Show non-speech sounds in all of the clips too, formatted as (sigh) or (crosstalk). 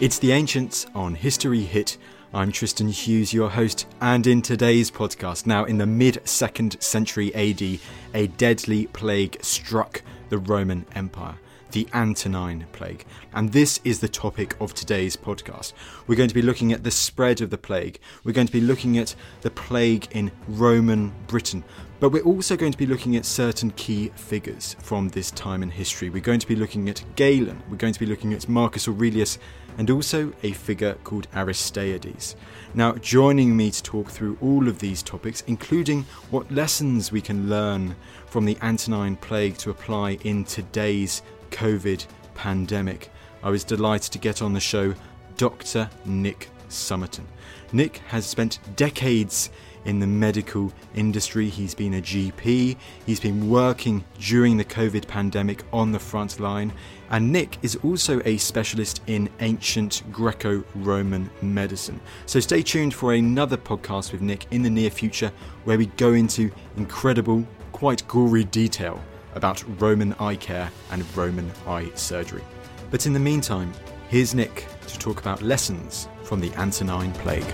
It's The Ancients on History Hit. I'm Tristan Hughes, your host, and in today's podcast, now in the mid 2nd century AD, a deadly plague struck the Roman Empire. The Antonine Plague. And this is the topic of today's podcast. We're going to be looking at the spread of the plague. We're going to be looking at the plague in Roman Britain. But we're also going to be looking at certain key figures from this time in history. We're going to be looking at Galen. We're going to be looking at Marcus Aurelius and also a figure called Aristides. Now, joining me to talk through all of these topics, including what lessons we can learn from the Antonine Plague to apply in today's COVID pandemic, I was delighted to get on the show Dr. Nick Summerton. Nick has spent decades in the medical industry. He's been a GP, he's been working during the COVID pandemic on the front line, and Nick is also a specialist in ancient Greco Roman medicine. So stay tuned for another podcast with Nick in the near future where we go into incredible, quite gory detail about Roman eye care and Roman eye surgery. But in the meantime, here's Nick to talk about lessons from the Antonine Plague.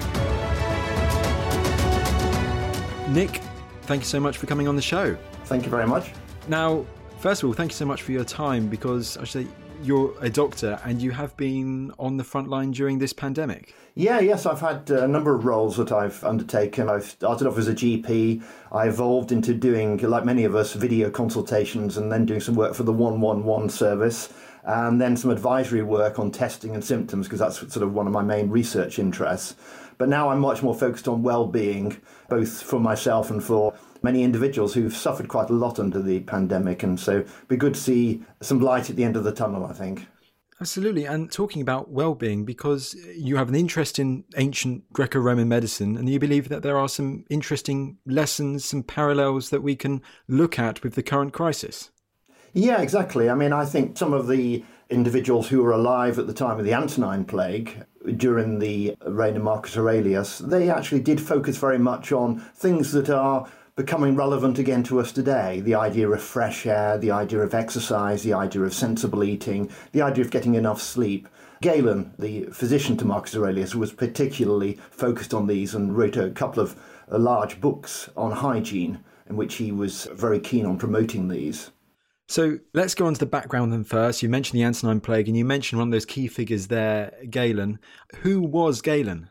Nick, thank you so much for coming on the show. Thank you very much. Now, first of all, thank you so much for your time because I say you're a doctor and you have been on the front line during this pandemic. Yeah, yes, I've had a number of roles that I've undertaken. I've started off as a GP. I evolved into doing, like many of us, video consultations and then doing some work for the 111 service and then some advisory work on testing and symptoms because that's sort of one of my main research interests. But now I'm much more focused on well-being, both for myself and for many individuals who've suffered quite a lot under the pandemic. And so it'd be good to see some light at the end of the tunnel, I think. Absolutely. And talking about well being, because you have an interest in ancient Greco Roman medicine, and you believe that there are some interesting lessons, some parallels that we can look at with the current crisis. Yeah, exactly. I mean, I think some of the individuals who were alive at the time of the Antonine Plague during the reign of Marcus Aurelius, they actually did focus very much on things that are becoming relevant again to us today. The idea of fresh air, the idea of exercise, the idea of sensible eating, the idea of getting enough sleep. Galen, the physician to Marcus Aurelius, was particularly focused on these and wrote a couple of uh, large books on hygiene in which he was very keen on promoting these. So let's go on to the background then first. You mentioned the Antonine Plague and you mentioned one of those key figures there, Galen. Who was Galen?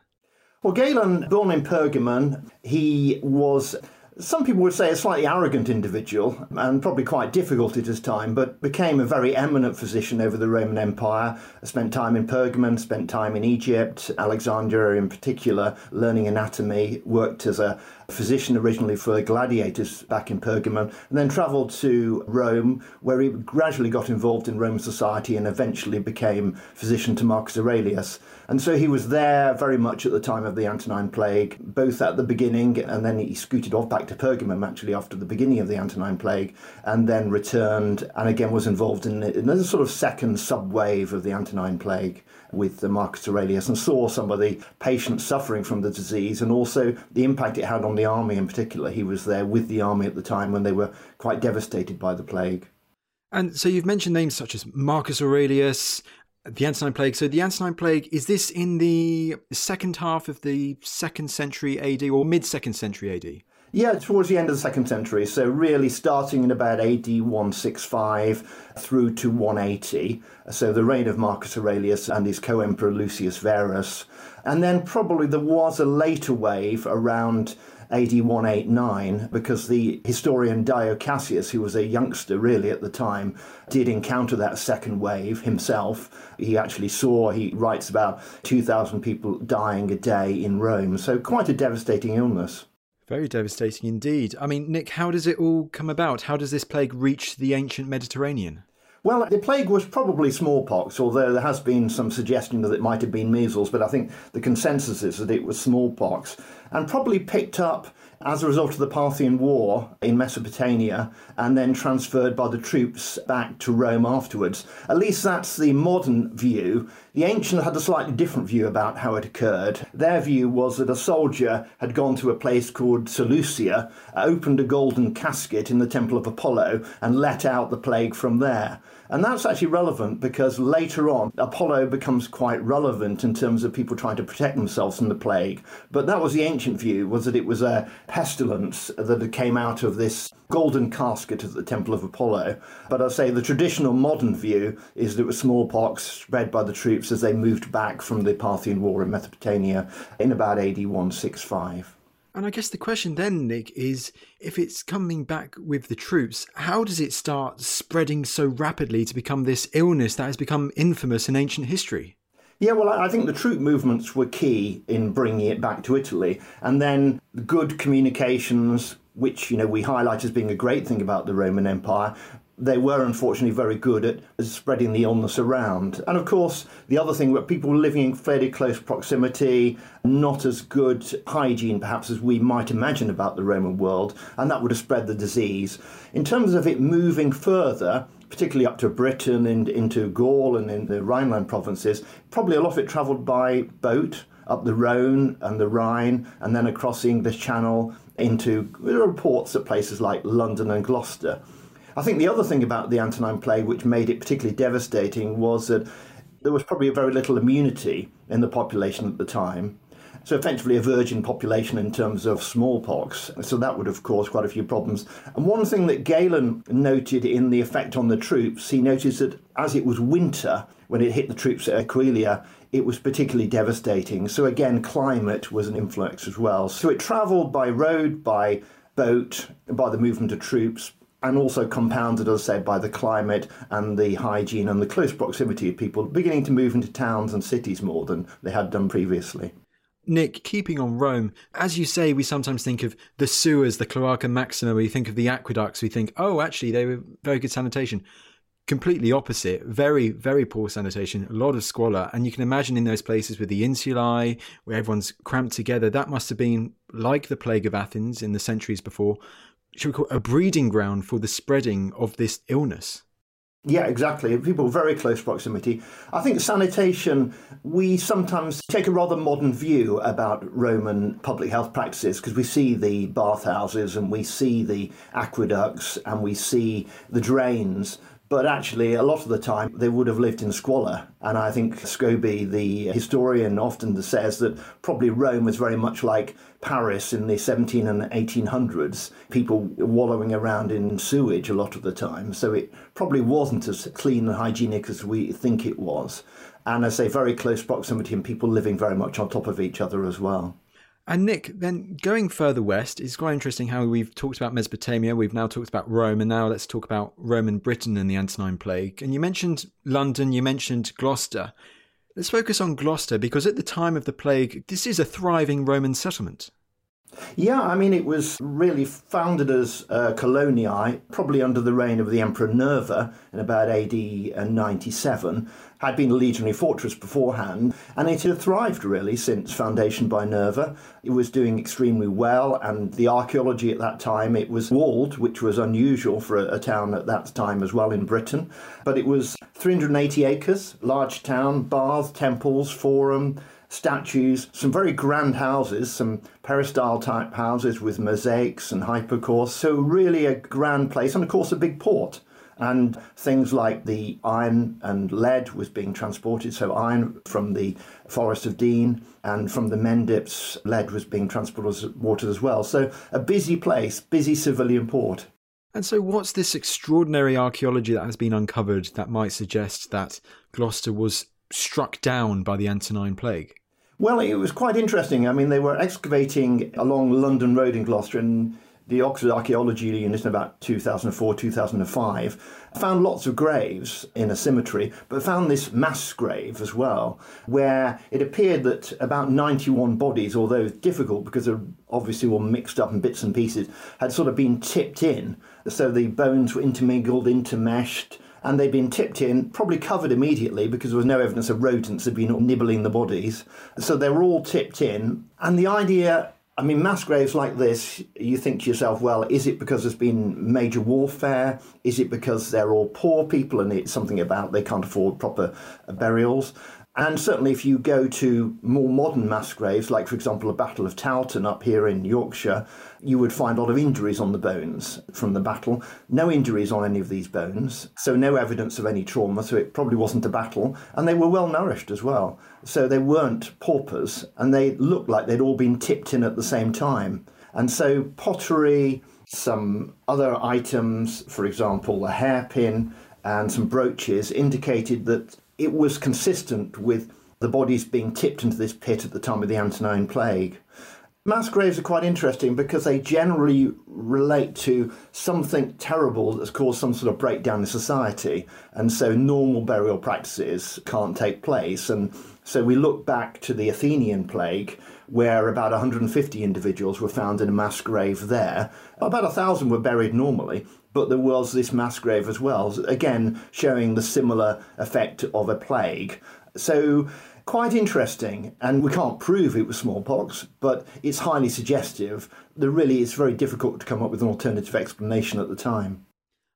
Well, Galen, born in Pergamon, he was some people would say a slightly arrogant individual and probably quite difficult at his time, but became a very eminent physician over the Roman Empire. Spent time in Pergamon, spent time in Egypt, Alexandria in particular, learning anatomy, worked as a physician originally for gladiators back in Pergamon, and then travelled to Rome, where he gradually got involved in Roman society and eventually became physician to Marcus Aurelius. And so he was there very much at the time of the Antonine Plague, both at the beginning and then he scooted off back to Pergamum actually after the beginning of the Antonine Plague, and then returned and again was involved in, in a sort of second subwave of the Antonine Plague with Marcus Aurelius and saw some of the patients suffering from the disease and also the impact it had on the army in particular. He was there with the army at the time when they were quite devastated by the plague. And so you've mentioned names such as Marcus Aurelius, the Antonine Plague. So the Antonine Plague is this in the second half of the second century AD or mid second century AD? Yeah, towards the end of the second century. So, really starting in about AD 165 through to 180. So, the reign of Marcus Aurelius and his co emperor Lucius Verus. And then, probably, there was a later wave around AD 189 because the historian Dio Cassius, who was a youngster really at the time, did encounter that second wave himself. He actually saw, he writes about 2,000 people dying a day in Rome. So, quite a devastating illness. Very devastating indeed. I mean, Nick, how does it all come about? How does this plague reach the ancient Mediterranean? Well, the plague was probably smallpox, although there has been some suggestion that it might have been measles, but I think the consensus is that it was smallpox, and probably picked up as a result of the Parthian War in Mesopotamia and then transferred by the troops back to Rome afterwards. At least that's the modern view. The ancient had a slightly different view about how it occurred. Their view was that a soldier had gone to a place called Seleucia, opened a golden casket in the Temple of Apollo, and let out the plague from there. And that's actually relevant because later on, Apollo becomes quite relevant in terms of people trying to protect themselves from the plague. But that was the ancient view, was that it was a pestilence that came out of this golden casket at the Temple of Apollo. But I say the traditional modern view is that it was smallpox spread by the troops as they moved back from the Parthian War in Mesopotamia in about AD 165. And I guess the question then, Nick, is if it's coming back with the troops, how does it start spreading so rapidly to become this illness that has become infamous in ancient history? Yeah, well, I think the troop movements were key in bringing it back to Italy. And then good communications, which, you know, we highlight as being a great thing about the Roman Empire, they were unfortunately very good at spreading the illness around. And of course, the other thing were people living in fairly close proximity, not as good hygiene perhaps as we might imagine about the Roman world, and that would have spread the disease. In terms of it moving further, particularly up to Britain and into Gaul and in the Rhineland provinces, probably a lot of it travelled by boat up the Rhone and the Rhine, and then across the English Channel into ports at places like London and Gloucester. I think the other thing about the Antonine Plague, which made it particularly devastating, was that there was probably very little immunity in the population at the time. So effectively a virgin population in terms of smallpox. So that would have caused quite a few problems. And one thing that Galen noted in the effect on the troops, he noticed that as it was winter, when it hit the troops at Aquileia, it was particularly devastating. So again, climate was an influence as well. So it travelled by road, by boat, by the movement of troops, and also compounded, as I said, by the climate and the hygiene and the close proximity of people beginning to move into towns and cities more than they had done previously. Nick, keeping on Rome, as you say, we sometimes think of the sewers, the Cloaca Maxima, we think of the aqueducts, we think, oh, actually, they were very good sanitation. Completely opposite, very, very poor sanitation, a lot of squalor. And you can imagine in those places with the insulae, where everyone's cramped together, that must have been like the plague of Athens in the centuries before, should we call it a breeding ground for the spreading of this illness? Yeah, exactly. People very close proximity. I think sanitation, we sometimes take a rather modern view about Roman public health practices because we see the bathhouses and we see the aqueducts and we see the drains. But actually, a lot of the time, they would have lived in squalor. And I think Scobie, the historian, often says that probably Rome was very much like Paris in the 17 and 1800s, people wallowing around in sewage a lot of the time. So it probably wasn't as clean and hygienic as we think it was. And I say, very close proximity and people living very much on top of each other as well. And Nick, then going further west, it's quite interesting how we've talked about Mesopotamia, we've now talked about Rome, and now let's talk about Roman Britain and the Antonine Plague. And you mentioned London, you mentioned Gloucester. Let's focus on Gloucester because at the time of the plague, this is a thriving Roman settlement. Yeah, I mean, it was really founded as uh, coloniae, probably under the reign of the Emperor Nerva in about AD 97. Had been a legionary fortress beforehand, and it had thrived really since foundation by Nerva. It was doing extremely well, and the archaeology at that time, it was walled, which was unusual for a, a town at that time as well in Britain. But it was 380 acres, large town, baths, temples, forum, statues, some very grand houses, some peristyle type houses with mosaics and hypocaust. So, really a grand place, and of course, a big port. And things like the iron and lead was being transported. So, iron from the Forest of Dean and from the Mendips, lead was being transported as well. So, a busy place, busy civilian port. And so, what's this extraordinary archaeology that has been uncovered that might suggest that Gloucester was struck down by the Antonine Plague? Well, it was quite interesting. I mean, they were excavating along London Road in Gloucester, and the Oxford Archaeology Unit in about 2004 2005 found lots of graves in a cemetery, but found this mass grave as well, where it appeared that about 91 bodies, although difficult because they're obviously all mixed up in bits and pieces, had sort of been tipped in. So the bones were intermingled, intermeshed and they'd been tipped in, probably covered immediately because there was no evidence of rodents had been nibbling the bodies. So they were all tipped in. And the idea I mean, mass graves like this, you think to yourself, well, is it because there's been major warfare? Is it because they're all poor people and it's something about they can't afford proper uh, burials? And certainly, if you go to more modern mass graves, like for example, the Battle of Towton up here in Yorkshire, you would find a lot of injuries on the bones from the battle. No injuries on any of these bones, so no evidence of any trauma, so it probably wasn't a battle. And they were well nourished as well. So they weren't paupers, and they looked like they'd all been tipped in at the same time. And so pottery, some other items, for example, a hairpin and some brooches, indicated that it was consistent with the bodies being tipped into this pit at the time of the Antonine Plague. Mass graves are quite interesting because they generally relate to something terrible that's caused some sort of breakdown in society, and so normal burial practices can't take place. And so we look back to the Athenian plague, where about 150 individuals were found in a mass grave there. About a thousand were buried normally, but there was this mass grave as well, again showing the similar effect of a plague. So quite interesting, and we can't prove it was smallpox, but it's highly suggestive that really it's very difficult to come up with an alternative explanation at the time.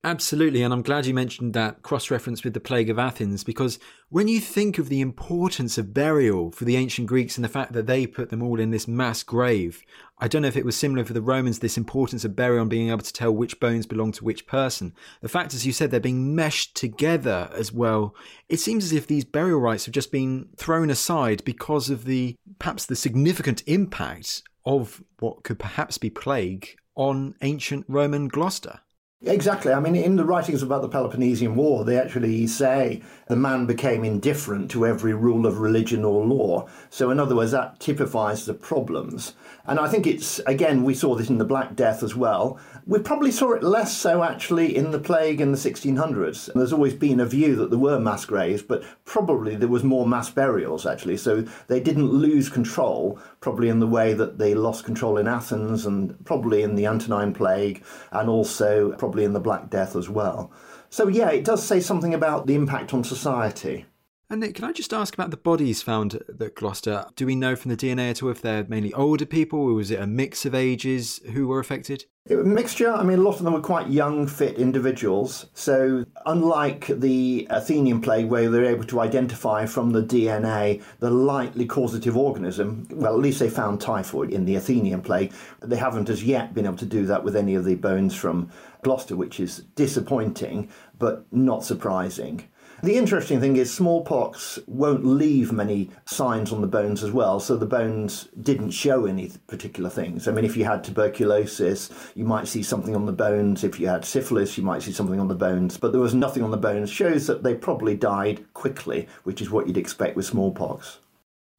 Absolutely, and I'm glad you mentioned that cross reference with the Plague of Athens because when you think of the importance of burial for the ancient Greeks and the fact that they put them all in this mass grave, I don't know if it was similar for the Romans, this importance of burial and being able to tell which bones belong to which person. The fact, as you said, they're being meshed together as well. It seems as if these burial rites have just been thrown aside because of the perhaps the significant impact of what could perhaps be plague on ancient Roman Gloucester. Exactly. I mean, in the writings about the Peloponnesian War, they actually say the man became indifferent to every rule of religion or law. So, in other words, that typifies the problems. And I think it's, again, we saw this in the Black Death as well. We probably saw it less so actually in the plague in the 1600s. There's always been a view that there were mass graves, but probably there was more mass burials actually. So they didn't lose control, probably in the way that they lost control in Athens and probably in the Antonine Plague and also probably in the Black Death as well. So yeah, it does say something about the impact on society. And Nick, can I just ask about the bodies found at Gloucester? Do we know from the DNA at all if they're mainly older people, or was it a mix of ages who were affected? It was a mixture. I mean, a lot of them were quite young, fit individuals. So, unlike the Athenian plague, where they're able to identify from the DNA the likely causative organism, well, at least they found typhoid in the Athenian plague. They haven't as yet been able to do that with any of the bones from Gloucester, which is disappointing, but not surprising. The interesting thing is smallpox won't leave many signs on the bones as well, so the bones didn't show any particular things. I mean, if you had tuberculosis, you might see something on the bones. If you had syphilis, you might see something on the bones, but there was nothing on the bones. Shows that they probably died quickly, which is what you'd expect with smallpox.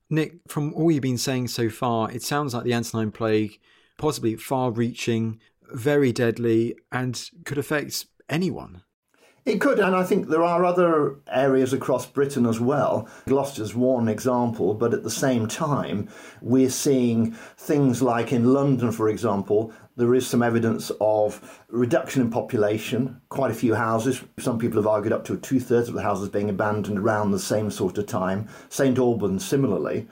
Nick, from all you've been saying so far, it sounds like the Antonine Plague, possibly far reaching, very deadly, and could affect anyone. It could, and I think there are other areas across Britain as well. Gloucester's one example, but at the same time, we're seeing things like in London, for example, there is some evidence of reduction in population, quite a few houses. Some people have argued up to two thirds of the houses being abandoned around the same sort of time. St Albans, similarly.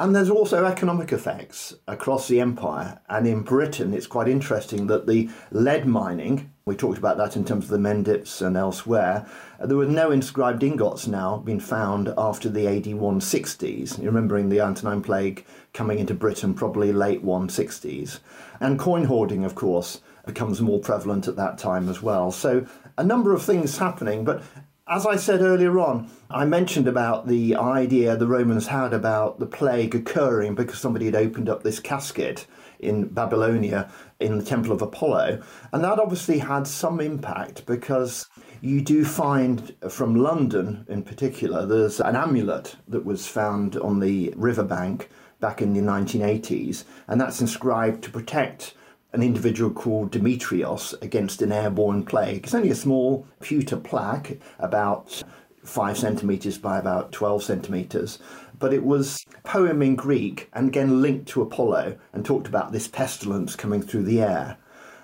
And there's also economic effects across the empire. And in Britain, it's quite interesting that the lead mining, we talked about that in terms of the Mendips and elsewhere, uh, there were no inscribed ingots now being found after the AD 160s, remembering the Antonine Plague coming into Britain probably late 160s. And coin hoarding, of course, becomes more prevalent at that time as well. So a number of things happening, but as I said earlier on, I mentioned about the idea the Romans had about the plague occurring because somebody had opened up this casket in Babylonia in the Temple of Apollo. And that obviously had some impact because you do find from London in particular, there's an amulet that was found on the riverbank back in the 1980s, and that's inscribed to protect an individual called Demetrios against an airborne plague. It's only a small pewter plaque, about five centimetres by about 12 centimetres, but it was a poem in Greek and again linked to Apollo and talked about this pestilence coming through the air.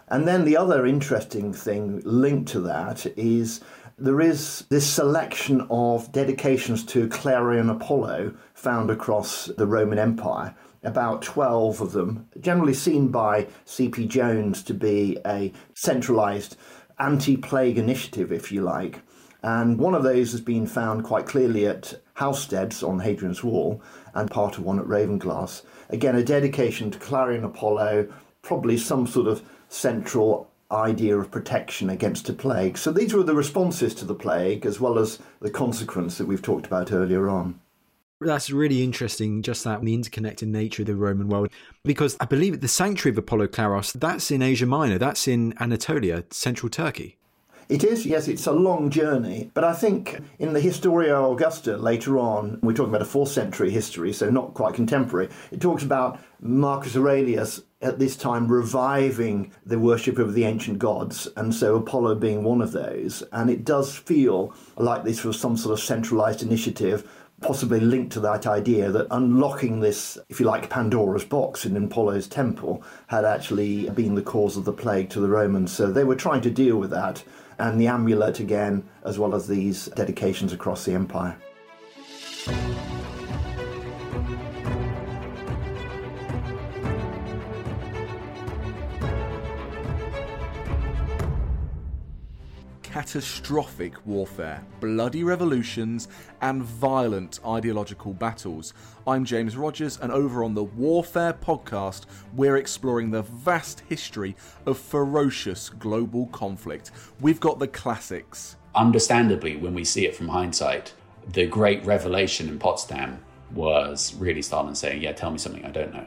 And then the other interesting thing linked to that is there is this selection of dedications to Clarian Apollo found across the Roman Empire. About 12 of them, generally seen by C.P. Jones to be a centralized anti plague initiative, if you like. And one of those has been found quite clearly at Housesteads on Hadrian's Wall and part of one at Ravenglass. Again, a dedication to Clarian Apollo, probably some sort of central idea of protection against a plague. So these were the responses to the plague as well as the consequence that we've talked about earlier on. That's really interesting, just that the interconnected nature of the Roman world. Because I believe the sanctuary of Apollo Claros, that's in Asia Minor, that's in Anatolia, central Turkey. It is, yes, it's a long journey. But I think in the Historia Augusta later on, we're talking about a fourth century history, so not quite contemporary, it talks about Marcus Aurelius at this time reviving the worship of the ancient gods, and so Apollo being one of those. And it does feel like this was some sort of centralized initiative possibly linked to that idea that unlocking this, if you like, Pandora's box in Apollo's temple had actually been the cause of the plague to the Romans. So they were trying to deal with that, and the amulet again, as well as these dedications across the empire. Catastrophic warfare, bloody revolutions, and violent ideological battles. I'm James Rogers, and over on the Warfare podcast, we're exploring the vast history of ferocious global conflict. We've got the classics. Understandably, when we see it from hindsight, the great revelation in Potsdam was really Stalin saying, Yeah, tell me something I don't know.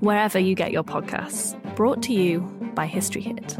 wherever you get your podcasts. Brought to you by History Hit.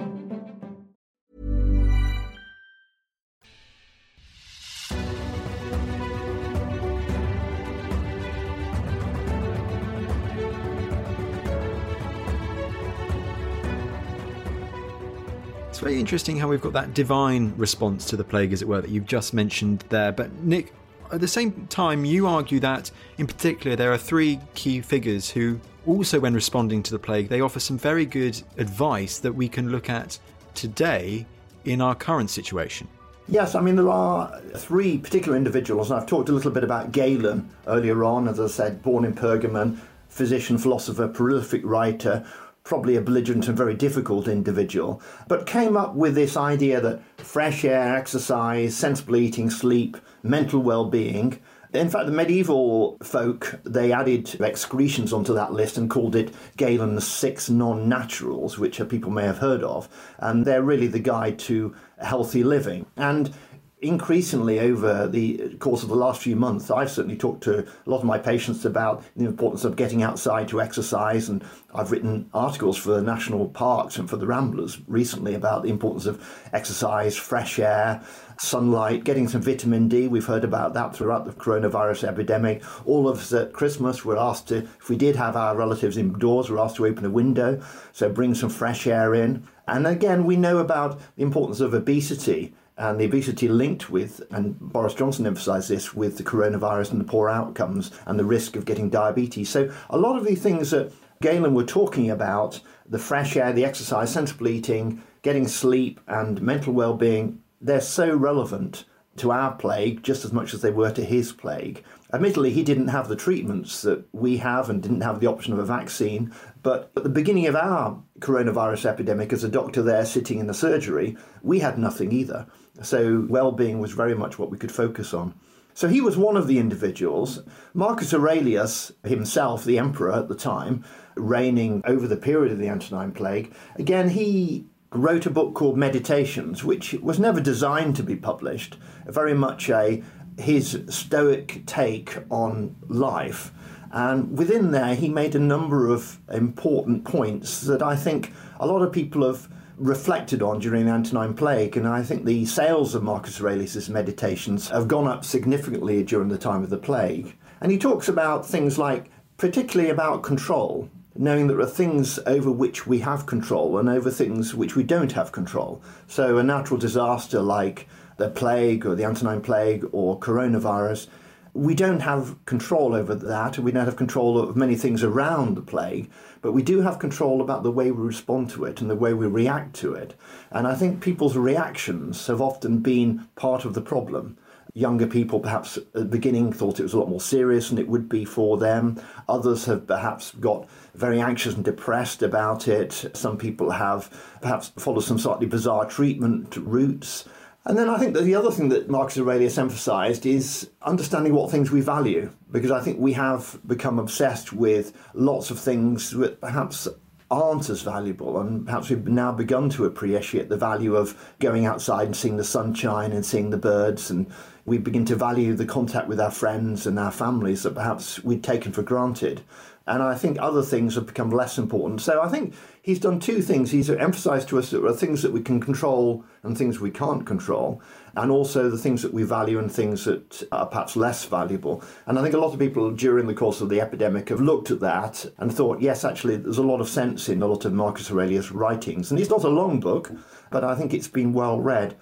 It's very interesting how we've got that divine response to the plague, as it were, that you've just mentioned there. But, Nick, at the same time, you argue that, in particular, there are three key figures who also, when responding to the plague, they offer some very good advice that we can look at today in our current situation. Yes, I mean, there are three particular individuals, and I've talked a little bit about Galen earlier on, as I said, born in Pergamon, physician, philosopher, prolific writer, probably a belligerent and very difficult individual, but came up with this idea that fresh air, exercise, sensible eating, sleep, mental well being, in fact, the medieval folk, they added excretions onto that list and called it Galen's Six Non Naturals, which people may have heard of. And they're really the guide to healthy living. And increasingly over the course of the last few months, I've certainly talked to a lot of my patients about the importance of getting outside to exercise, and I've written articles for the national parks and for the Ramblers recently about the importance of exercise, fresh air, sunlight, getting some vitamin D. We've heard about that throughout the coronavirus epidemic. All of us at Christmas were asked to, if we did have our relatives indoors, we're asked to open a window, so bring some fresh air in. And again, we know about the importance of obesity and the obesity linked with, and Boris Johnson emphasised this, with the coronavirus and the poor outcomes and the risk of getting diabetes. So a lot of the things that Galen were talking about, the fresh air, the exercise, sensible eating, getting sleep and mental well-being, they're so relevant to our plague just as much as they were to his plague. Admittedly, he didn't have the treatments that we have and didn't have the option of a vaccine. But at the beginning of our coronavirus epidemic, as a doctor there sitting in the surgery, we had nothing either. So well being was very much what we could focus on. So he was one of the individuals. Marcus Aurelius himself, the emperor at the time, reigning over the period of the Antonine Plague, again, he wrote a book called Meditations, which was never designed to be published, very much a his stoic take on life. And within there, he made a number of important points that I think a lot of people have reflected on during the Antonine Plague. And I think the sales of Marcus Aurelius' meditations have gone up significantly during the time of the plague. And he talks about things like, particularly about control, knowing that there are things over which we have control and over things which we don't have control. So a natural disaster like the plague or the Antonine Plague or coronavirus, we don't have control over that, we don't have control of many things around the plague, but we do have control about the way we respond to it and the way we react to it. And I think people's reactions have often been part of the problem. Younger people, perhaps at the beginning, thought it was a lot more serious than it would be for them. Others have perhaps got very anxious and depressed about it. Some people have perhaps followed some slightly bizarre treatment routes. And then I think that the other thing that Marcus Aurelius emphasized is understanding what things we value, because I think we have become obsessed with lots of things that perhaps aren't as valuable, and perhaps we've now begun to appreciate the value of going outside and seeing the sunshine and seeing the birds, and we begin to value the contact with our friends and our families that perhaps we'd taken for granted. And I think other things have become less important. So I think he's done two things. He's emphasized to us that there are things that we can control and things we can't control, and also the things that we value and things that are perhaps less valuable. And I think a lot of people during the course of the epidemic have looked at that and thought, yes, actually, there's a lot of sense in a lot of Marcus Aurelius' writings. And it's not a long book, but I think it's been well read.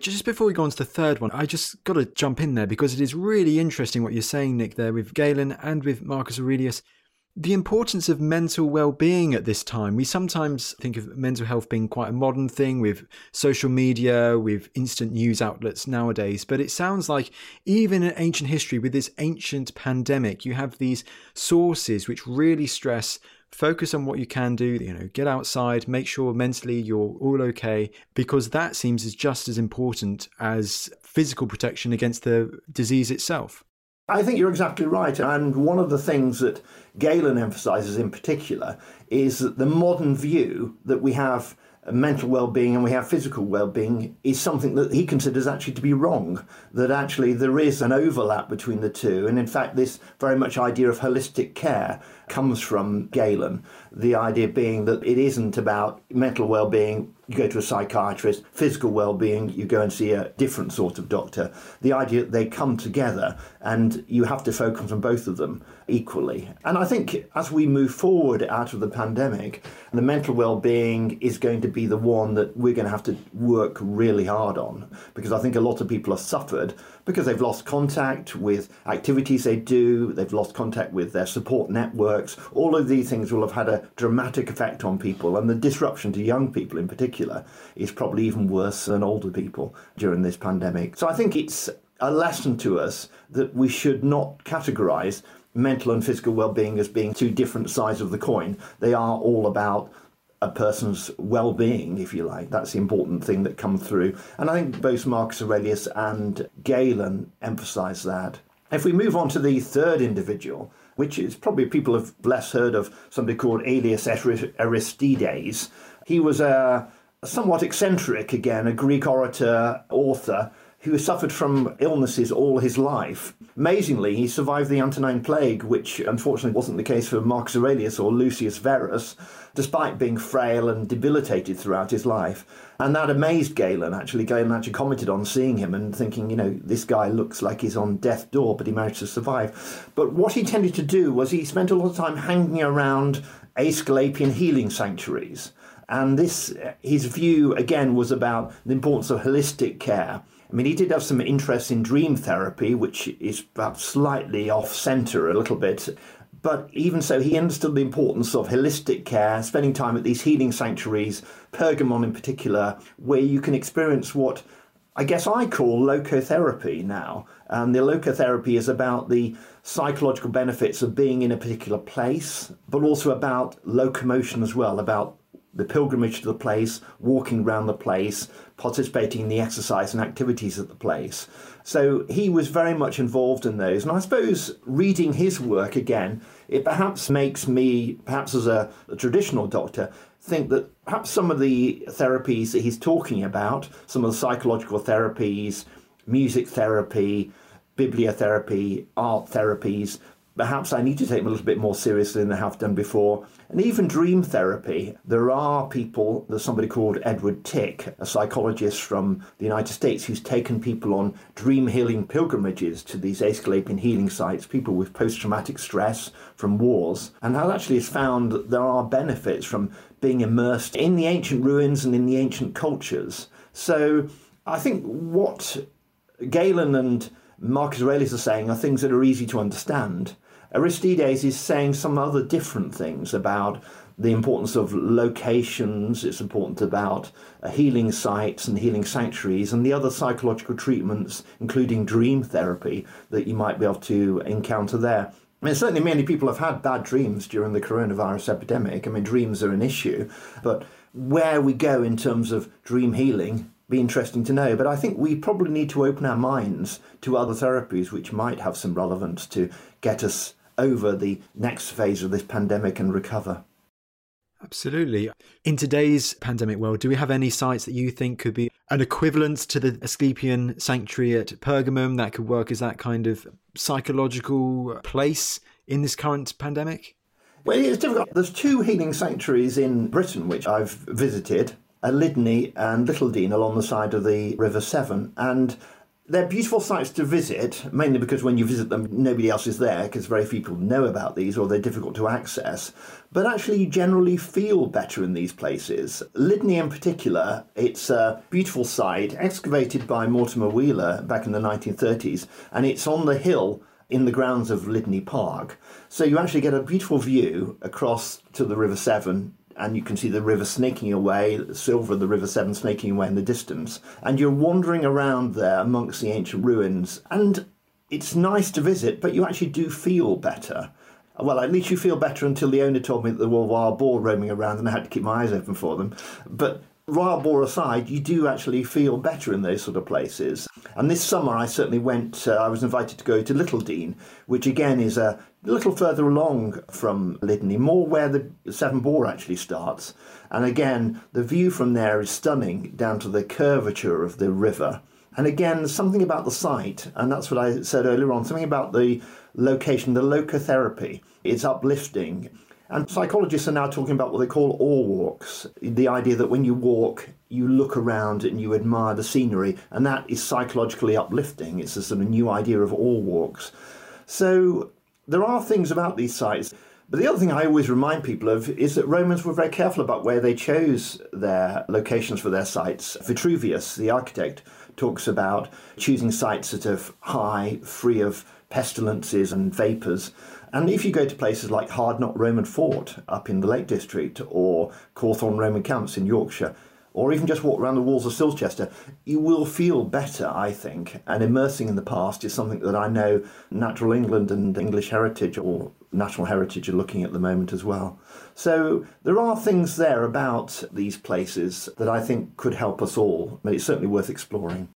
Just before we go on to the third one, I just got to jump in there because it is really interesting what you're saying, Nick, there with Galen and with Marcus Aurelius the importance of mental well-being at this time. We sometimes think of mental health being quite a modern thing with social media, with instant news outlets nowadays, but it sounds like even in ancient history with this ancient pandemic, you have these sources which really stress focus on what you can do, you know, get outside, make sure mentally you're all okay because that seems as just as important as physical protection against the disease itself. I think you're exactly right. And one of the things that Galen emphasizes in particular is that the modern view that we have mental well-being and we have physical well-being is something that he considers actually to be wrong that actually there is an overlap between the two. And in fact this very much idea of holistic care comes from Galen. The idea being that it isn't about mental well-being. You go to a psychiatrist, physical well-being, you go and see a different sort of doctor. The idea that they come together and you have to focus on both of them equally. And I think as we move forward out of the pandemic, the mental well-being is going to be the one that we're going to have to work really hard on because I think a lot of people have suffered because they've lost contact with activities they do, they've lost contact with their support networks. All of these things will have had a dramatic effect on people, and the disruption to young people in particular is probably even worse than older people during this pandemic. So I think it's a lesson to us that we should not categorize mental and physical well-being as being two different sides of the coin. They are all about a person's well-being, if you like. That's the important thing that comes through. And I think both Marcus Aurelius and Galen emphasise that. If we move on to the third individual, which is probably people have less heard of, somebody called Aelius Aristides. He was a somewhat eccentric, again, a Greek orator, author, who suffered from illnesses all his life. Amazingly, he survived the Antonine Plague, which unfortunately wasn't the case for Marcus Aurelius or Lucius Verus, despite being frail and debilitated throughout his life. And that amazed Galen, actually. Galen actually commented on seeing him and thinking, you know, this guy looks like he's on death's door, but he managed to survive. But what he tended to do was he spent a lot of time hanging around Aesculapian healing sanctuaries. And this, his view, again, was about the importance of holistic care. I mean, he did have some interest in dream therapy, which is perhaps slightly off centre a little bit. But even so, he understood the importance of holistic care, spending time at these healing sanctuaries, Pergamon in particular, where you can experience what I guess I call locotherapy now. And the locotherapy is about the psychological benefits of being in a particular place, but also about locomotion as well, about the pilgrimage to the place, walking around the place, participating in the exercise and activities at the place. So he was very much involved in those. And I suppose reading his work again, it perhaps makes me, perhaps as a, a traditional doctor, think that perhaps some of the therapies that he's talking about, some of the psychological therapies, music therapy, bibliotherapy, art therapies, perhaps I need to take them a little bit more seriously than I have done before. And even dream therapy, there are people, there's somebody called Edward Tick, a psychologist from the United States, who's taken people on dream healing pilgrimages to these Aesculapian healing sites, people with post traumatic stress from wars, and has actually found that there are benefits from being immersed in the ancient ruins and in the ancient cultures. So I think what Galen and Marcus Aurelius are saying are things that are easy to understand. Aristides is saying some other different things about the importance of locations, it's important about uh, healing sites and healing sanctuaries, and the other psychological treatments, including dream therapy, that you might be able to encounter there. I mean, certainly many people have had bad dreams during the coronavirus epidemic. I mean, dreams are an issue, but where we go in terms of dream healing be interesting to know. But I think we probably need to open our minds to other therapies which might have some relevance to get us over the next phase of this pandemic and recover. Absolutely. In today's pandemic world, do we have any sites that you think could be an equivalent to the Asclepian sanctuary at Pergamum that could work as that kind of psychological place in this current pandemic? Well, it's difficult. There's two healing sanctuaries in Britain which I've visited, at Lydney and Littledean along the side of the River Severn, and they're beautiful sites to visit, mainly because when you visit them, nobody else is there because very few people know about these or they're difficult to access. But actually, you generally feel better in these places. Lydney, in particular, it's a beautiful site excavated by Mortimer Wheeler back in the 1930s, and it's on the hill in the grounds of Lydney Park. So you actually get a beautiful view across to the River Severn and you can see the river snaking away, Silver, the River Severn snaking away in the distance. And you're wandering around there amongst the ancient ruins, and it's nice to visit, but you actually do feel better. Well, at least you feel better until the owner told me that there were wild boar roaming around and I had to keep my eyes open for them. But wild boar aside, you do actually feel better in those sort of places. And this summer, I certainly went, uh, I was invited to go to Little Dean, which again is a a little further along from Lydney, more where the Severn Bore actually starts. And again, the view from there is stunning down to the curvature of the river. And again, something about the site, and that's what I said earlier on, something about the location, the locotherapy. It's uplifting. And psychologists are now talking about what they call awe walks the idea that when you walk, you look around and you admire the scenery, and that is psychologically uplifting. It's a sort of new idea of awe walks. So there are things about these sites. But the other thing I always remind people of is that Romans were very careful about where they chose their locations for their sites. Vitruvius, the architect, talks about choosing sites that are high, free of pestilences and vapours. And if you go to places like Hardknott Roman Fort up in the Lake District or Cawthorn Roman Camps in Yorkshire, or even just walk around the walls of Silchester, you will feel better, I think. And immersing in the past is something that I know Natural England and English Heritage or National Heritage are looking at the moment as well. So there are things there about these places that I think could help us all, but it's certainly worth exploring.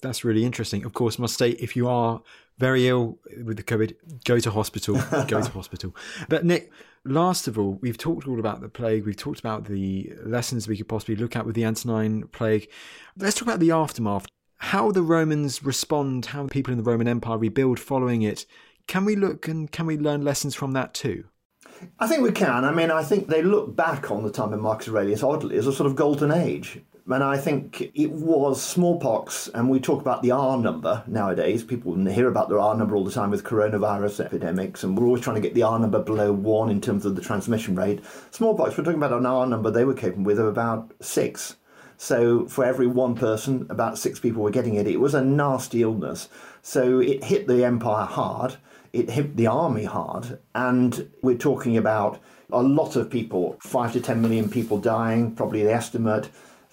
That's really interesting. Of course, must state if you are very ill with the COVID, go to hospital. go to (laughs) hospital. But Nick, last of all, we've talked all about the plague. We've talked about the lessons we could possibly look at with the Antonine plague. Let's talk about the aftermath. How the Romans respond, how the people in the Roman Empire rebuild following it. Can we look and can we learn lessons from that too? I think we can. I mean, I think they look back on the time of Marcus Aurelius oddly as a sort of golden age. And I think it was smallpox, and we talk about the R number nowadays. People hear about the R number all the time with coronavirus epidemics, and we're always trying to get the R number below one in terms of the transmission rate. Smallpox, we're talking about an R number they were capable with of about six. So for every one person, about six people were getting it. It was a nasty illness. So it hit the empire hard. It hit the army hard, and we're talking about a lot of people, five to ten million people dying, probably the estimate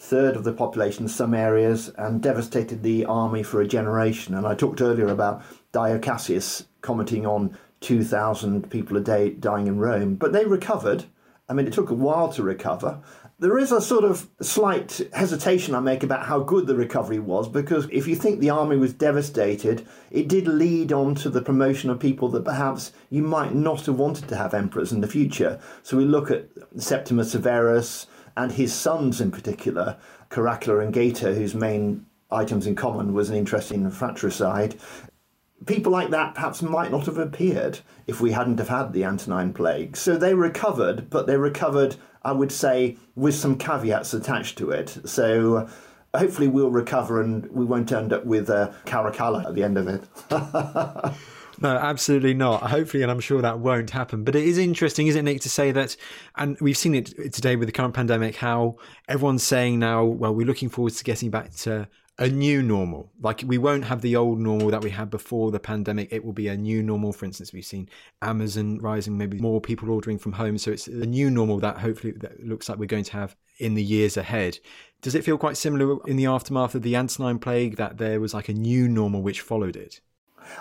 third of the population in some areas and devastated the army for a generation. And I talked earlier about Dio Cassius commenting on 2,000 people a day dying in Rome, but they recovered. I mean, it took a while to recover. There is a sort of slight hesitation I make about how good the recovery was because if you think the army was devastated, it did lead on to the promotion of people that perhaps you might not have wanted to have emperors in the future. So we look at Septimus Severus, and his sons in particular, Caracalla and Geta, whose main items in common was an interest in fratricide. People like that perhaps might not have appeared if we hadn't have had the Antonine Plague. So they recovered, but they recovered, I would say, with some caveats attached to it. So hopefully we'll recover and we won't end up with uh, Caracalla at the end of it. (laughs) No, absolutely not. Hopefully, and I'm sure that won't happen. But it is interesting, isn't it, Nick, to say that, and we've seen it today with the current pandemic, how everyone's saying now, well, we're looking forward to getting back to a new normal. Like we won't have the old normal that we had before the pandemic. It will be a new normal. For instance, we've seen Amazon rising, maybe more people ordering from home. So it's a new normal that hopefully that looks like we're going to have in the years ahead. Does it feel quite similar in the aftermath of the Antonine plague that there was like a new normal which followed it?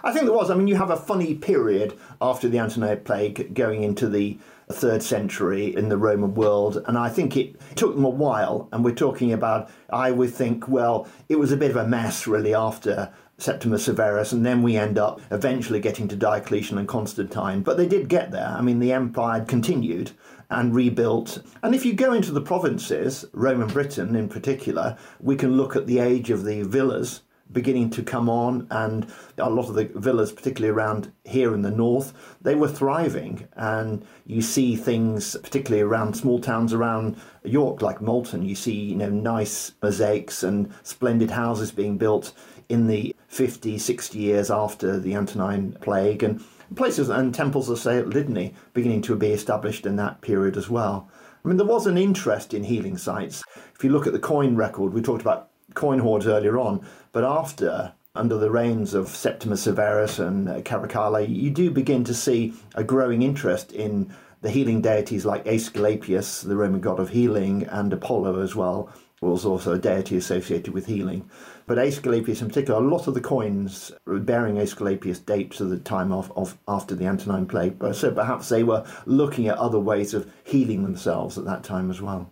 I think there was. I mean, you have a funny period after the Antonine Plague going into the third century in the Roman world, and I think it took them a while. And we're talking about, I would think, well, it was a bit of a mess really after Septimus Severus, and then we end up eventually getting to Diocletian and Constantine. But they did get there. I mean, the empire continued and rebuilt. And if you go into the provinces, Roman Britain in particular, we can look at the age of the villas beginning to come on, and a lot of the villas, particularly around here in the north, they were thriving. And you see things, particularly around small towns around York, like Malton, you see you know nice mosaics and splendid houses being built in the 50, 60 years after the Antonine Plague, and places and temples of say at Lydney beginning to be established in that period as well. I mean, there was an interest in healing sites. If you look at the coin record, we talked about coin hoards earlier on, but after, under the reigns of Septimus Severus and uh, Caracalla, you do begin to see a growing interest in the healing deities like Aesculapius, the Roman god of healing, and Apollo as well, was also a deity associated with healing. But Aesculapius in particular, a lot of the coins bearing Aesculapius date to the time of, of after the Antonine Plague. So perhaps they were looking at other ways of healing themselves at that time as well.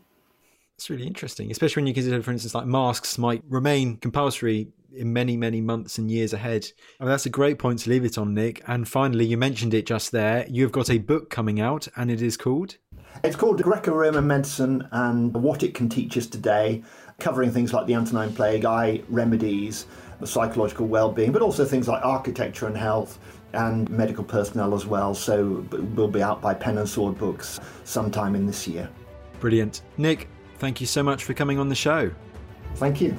It's really interesting, especially when you consider, for instance, like masks might remain compulsory in many, many months and years ahead. I mean, that's a great point to leave it on, Nick. And finally, you mentioned it just there. You've got a book coming out, and it is called? It's called Greco Roman Medicine and What It Can Teach Us Today, covering things like the Antonine Plague, eye remedies, psychological well being, but also things like architecture and health and medical personnel as well. So, we'll be out by Pen and Sword Books sometime in this year. Brilliant. Nick, thank you so much for coming on the show. Thank you.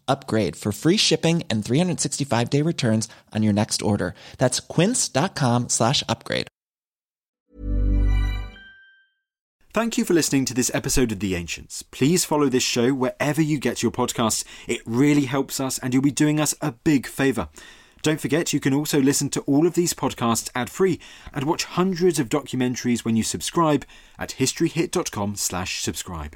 upgrade for free shipping and 365 day returns on your next order. That's quince.com slash upgrade. Thank you for listening to this episode of The Ancients. Please follow this show wherever you get your podcasts. It really helps us and you'll be doing us a big favour. Don't forget, you can also listen to all of these podcasts ad-free and watch hundreds of documentaries when you subscribe at historyhit.com slash subscribe.